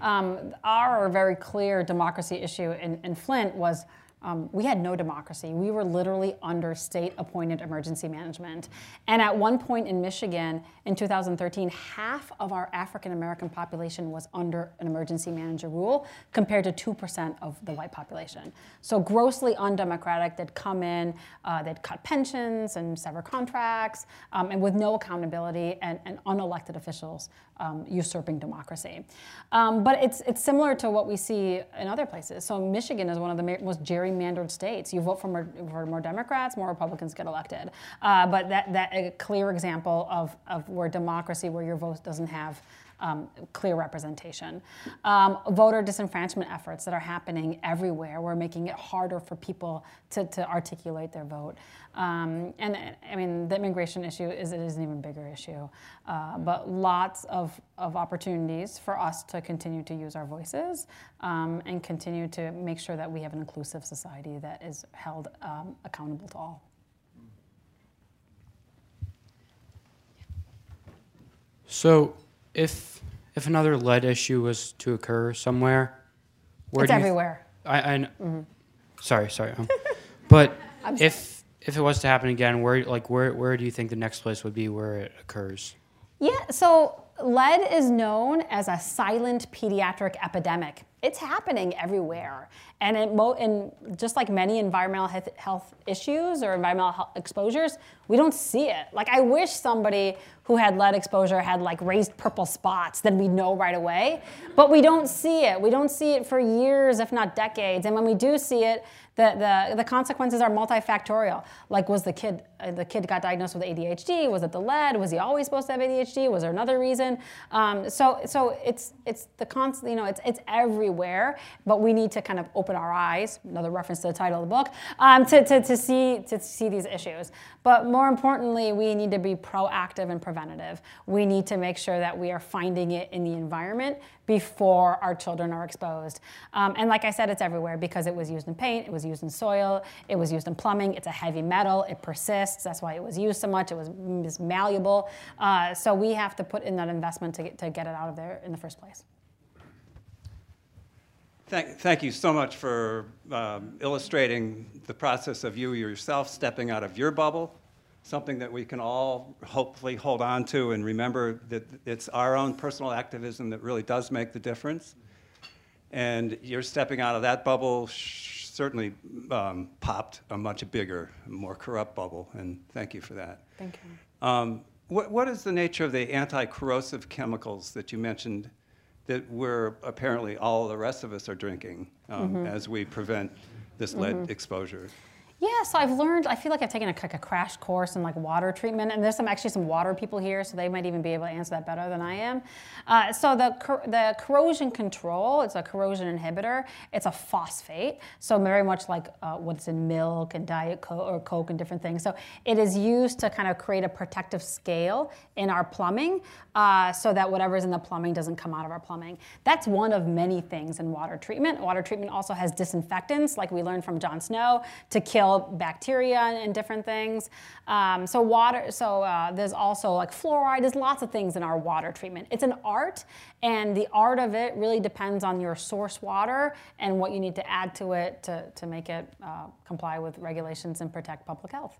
um, our very clear democracy issue in, in Flint was. Um, we had no democracy. We were literally under state appointed emergency management. And at one point in Michigan in 2013, half of our African American population was under an emergency manager rule compared to 2% of the white population. So grossly undemocratic. They'd come in, uh, they'd cut pensions and sever contracts, um, and with no accountability and, and unelected officials um, usurping democracy. Um, but it's, it's similar to what we see in other places. So Michigan is one of the most gerrymandered states. You vote for more, for more Democrats, more Republicans get elected. Uh, but that, that a clear example of, of where democracy, where your vote doesn't have um, clear representation. Um, voter disenfranchisement efforts that are happening everywhere. We're making it harder for people to, to articulate their vote. Um, and I mean, the immigration issue is, is an even bigger issue. Uh, but lots of, of opportunities for us to continue to use our voices um, and continue to make sure that we have an inclusive society that is held um, accountable to all. So, if if another lead issue was to occur somewhere, where it's do you th- everywhere. I, I kn- sorry, sorry. Um, [laughs] but [laughs] if if it was to happen again, where like where where do you think the next place would be where it occurs? Yeah, so lead is known as a silent pediatric epidemic. It's happening everywhere. And, just like many environmental health, issues or environmental exposures, we don't see it. Like, I wish somebody who had lead exposure had like raised purple spots, then we'd know right away. But we don't see it. We don't see it for years, if not decades. And when we do see it, the, the, the consequences are multifactorial. Like, was the kid uh, the kid got diagnosed with ADHD? Was it the lead? Was he always supposed to have ADHD? Was there another reason? Um, so so it's it's the constant you know it's it's everywhere. But we need to kind of open our eyes. Another reference to the title of the book um, to, to, to see to see these issues. But more importantly, we need to be proactive and preventative. We need to make sure that we are finding it in the environment before our children are exposed. Um, and like I said, it's everywhere because it was used in paint, it was used in soil, it was used in plumbing. It's a heavy metal, it persists. That's why it was used so much. It was, it was malleable. Uh, so we have to put in that investment to get, to get it out of there in the first place. Thank, thank you so much for um, illustrating the process of you yourself stepping out of your bubble, something that we can all hopefully hold on to and remember that it's our own personal activism that really does make the difference. And you're stepping out of that bubble sh- certainly um, popped a much bigger, more corrupt bubble, and thank you for that. Thank you. Um, what, what is the nature of the anti-corrosive chemicals that you mentioned that we're apparently all the rest of us are drinking um, Mhm. as we prevent this lead Mhm. exposure? Yeah, so I've learned. I feel like I've taken a, like a crash course in like water treatment, and there's some actually some water people here, so they might even be able to answer that better than I am. Uh, so the cor- the corrosion control, it's a corrosion inhibitor. It's a phosphate, so very much like uh, what's in milk and diet coke or Coke and different things. So it is used to kind of create a protective scale in our plumbing, uh, so that whatever's in the plumbing doesn't come out of our plumbing. That's one of many things in water treatment. Water treatment also has disinfectants, like we learned from John Snow, to kill bacteria and, different things. Um, so water, so uh, there's also like fluoride. There's lots of things in our water treatment. It's an art, and the art of it really depends on your source water and what you need to add to it to, to make it uh, comply with regulations and protect public health.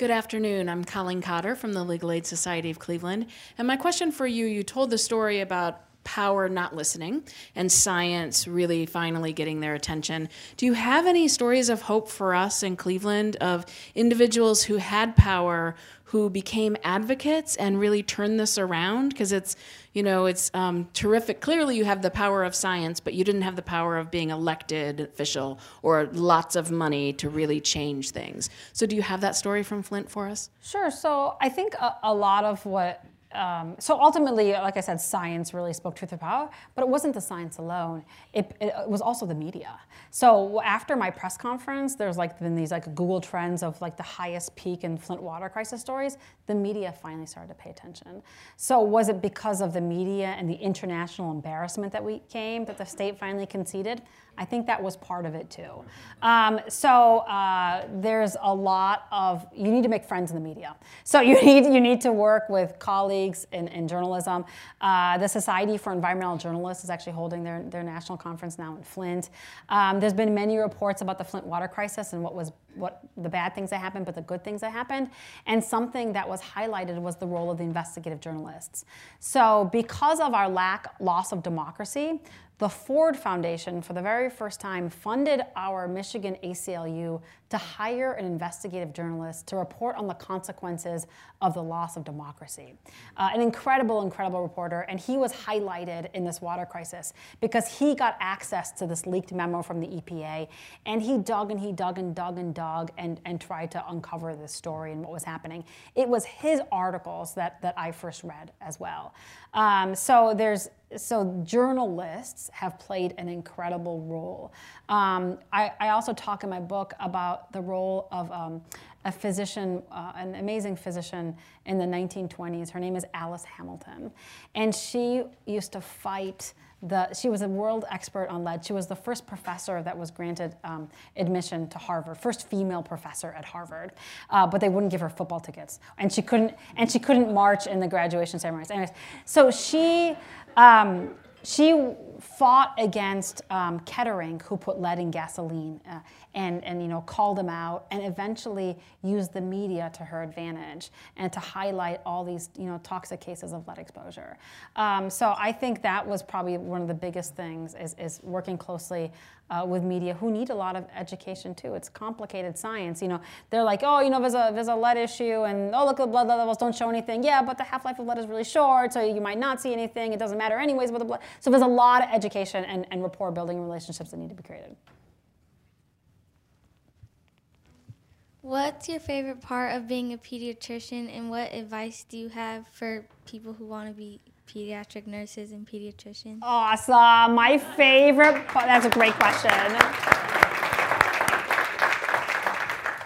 Good afternoon. I'm Colleen Cotter from the Legal Aid Society of Cleveland. And my question for you you told the story about power not listening and science really finally getting their attention. Do you have any stories of hope for us in Cleveland of individuals who had power who became advocates and really turned this around? Because it's, you know, it's um, terrific. Clearly, you have the power of science, but you didn't have the power of being elected official or lots of money to really change things. So, do you have that story from Flint for us? Sure. So I think a, a lot of what um, so ultimately, like I said, science really spoke truth to power, but it wasn't the science alone. It, it, was also the media. So after my press conference, there's like been these like Google trends of like the highest peak in Flint water crisis stories. The media finally started to pay attention. So was it because of the media and the international embarrassment that we came that the state finally conceded? I think that was part of it too. Um, so uh, there's a lot of you need to make friends in the media. So [laughs] you need you need to work with colleagues in, in journalism. Uh, the Society for Environmental Journalists is actually holding their, their national conference now in Flint. Um, there's been many reports about the Flint water crisis and what was what the bad things that happened, but the good things that happened. And something that was highlighted was the role of the investigative journalists. So because of our lack loss of democracy, the Ford Foundation, for the very first time, funded our Michigan ACLU to hire an investigative journalist to report on the consequences of the loss of democracy. Uh, an incredible, incredible reporter, and he was highlighted in this water crisis because he got access to this leaked memo from the EPA, and he dug and he dug and dug and dug and, and tried to uncover this story and what was happening. It was his articles that, that I first read as well. Um, so there's so journalists have played an incredible role. Um, I, I, also talk in my book about the role of um, a physician, uh, an amazing physician in the 1920s. Her name is Alice Hamilton, and she used to fight. The, she was a world expert on lead. She was the first professor that was granted um, admission to Harvard, first female professor at Harvard. Uh, but they wouldn't give her football tickets, and she couldn't and she couldn't march in the graduation ceremonies. Anyways, so she um, she fought against um, Kettering, who put lead in gasoline, uh, and, and you know called him out, and eventually used the media to her advantage and to highlight all these you know toxic cases of lead exposure. Um, so I think that was probably one of the biggest things is, is working closely uh, with media who need a lot of education too. It's complicated science. You know, they're like, oh, you know, there's a there's a lead issue, and oh, look, the blood levels don't show anything. Yeah, but the half-life of lead is really short, so you might not see anything. It doesn't matter anyways with the blood. So there's a lot of education and, and rapport building relationships that need to be created. What's your favorite part of being a pediatrician, and what advice do you have for people who want to be pediatric nurses and pediatricians? Awesome. My favorite, that's a great question.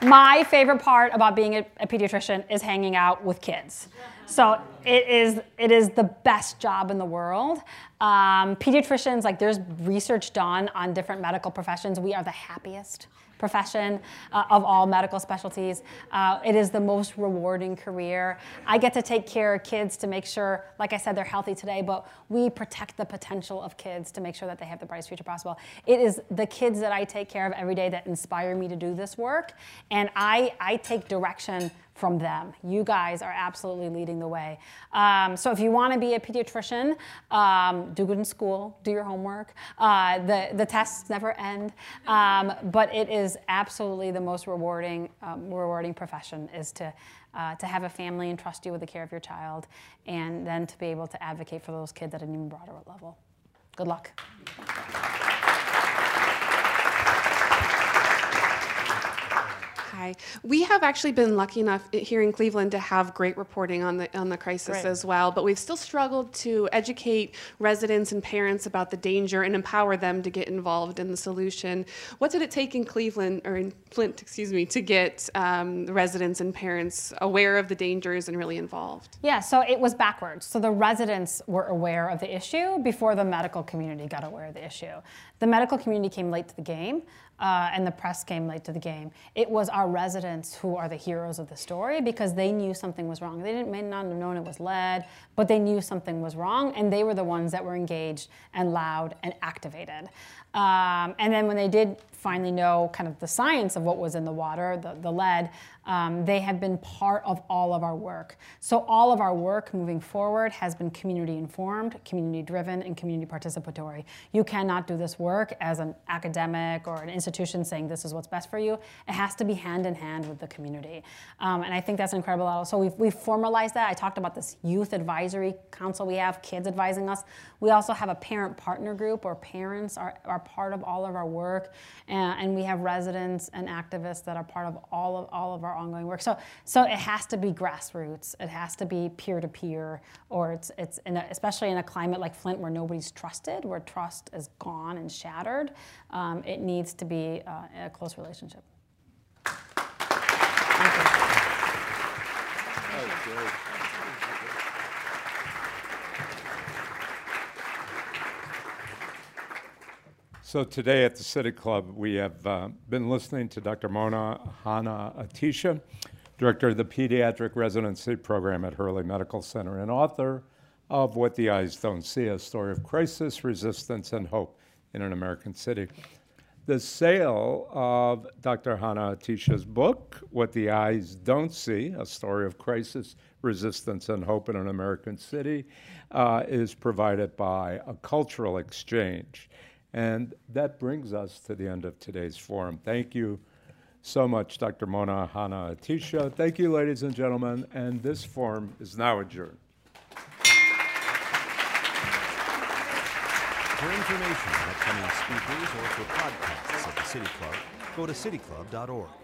My favorite part about being a, a, pediatrician is hanging out with kids. So it is, it is the best job in the world. Um, pediatricians, like there's research done on different medical professions. We are the happiest profession uh, of all medical specialties. Uh, it is the most rewarding career. I get to take care of kids to make sure, like I said, they're healthy today, but we protect the potential of kids to make sure that they have the brightest future possible. It is the kids that I take care of every day that inspire me to do this work, and I, I take direction from them. You guys are absolutely leading the way. Um, so if you want to be a pediatrician, um, do good in school, do your homework. Uh, the, the tests never end, um, but it is absolutely the most rewarding, um, rewarding profession is to, uh, to have a family and trust you with the care of your child, and then to be able to advocate for those kids at an even broader level. Good luck. Hi. We have actually been lucky enough here in Cleveland to have great reporting on the on the crisis Great. as well, but we've still struggled to educate residents and parents about the danger and empower them to get involved in the solution. What did it take in Cleveland or in Flint, excuse me, to get um, residents and parents aware of the dangers and really involved? Yeah, so it was backwards. So the residents were aware of the issue before the medical community got aware of the issue. The medical community came late to the game, uh, and the press came late to the game. It was our residents who are the heroes of the story because they knew something was wrong. They didn't, may not have known it was lead, but they knew something was wrong, and they were the ones that were engaged and loud and activated. Um, and then when they did finally know kind of the science of what was in the water, the, the lead, um, they have been part of all of our work. So all of our work moving forward has been community informed, community driven, and community participatory. You cannot do this work as an academic or an institution saying this is what's best for you. It has to be hand in hand with the community. Um, and I think that's incredible. So we've, we've formalized that. I talked about this youth advisory council we have, kids advising us. We also have a parent partner group where parents are, are part of all of our work. And we have residents and activists that are part of all of, all of our ongoing work. So, so it has to be grassroots. It has to be peer to peer, or it's, it's in a, especially in a climate like Flint where nobody's trusted, where trust is gone and shattered. Um, it needs to be uh, a close relationship. So today at the City Club, we have uh, been listening to Dr. Mona Hanna-Attisha, Director of the Pediatric Residency Program at Hurley Medical Center and author of What the Eyes Don't See, a story of crisis, resistance, and hope in an American city. The sale of Dr. Hanna-Attisha's book, What the Eyes Don't See, a story of crisis, resistance, and hope in an American city, uh, is provided by a cultural exchange. And that brings us to the end of today's forum. Thank you so much, Dr. Mona Hanna-Attisha. Thank you, ladies and gentlemen. And this forum is now adjourned. For information on upcoming speakers or for podcasts of the City Club, go to cityclub.org.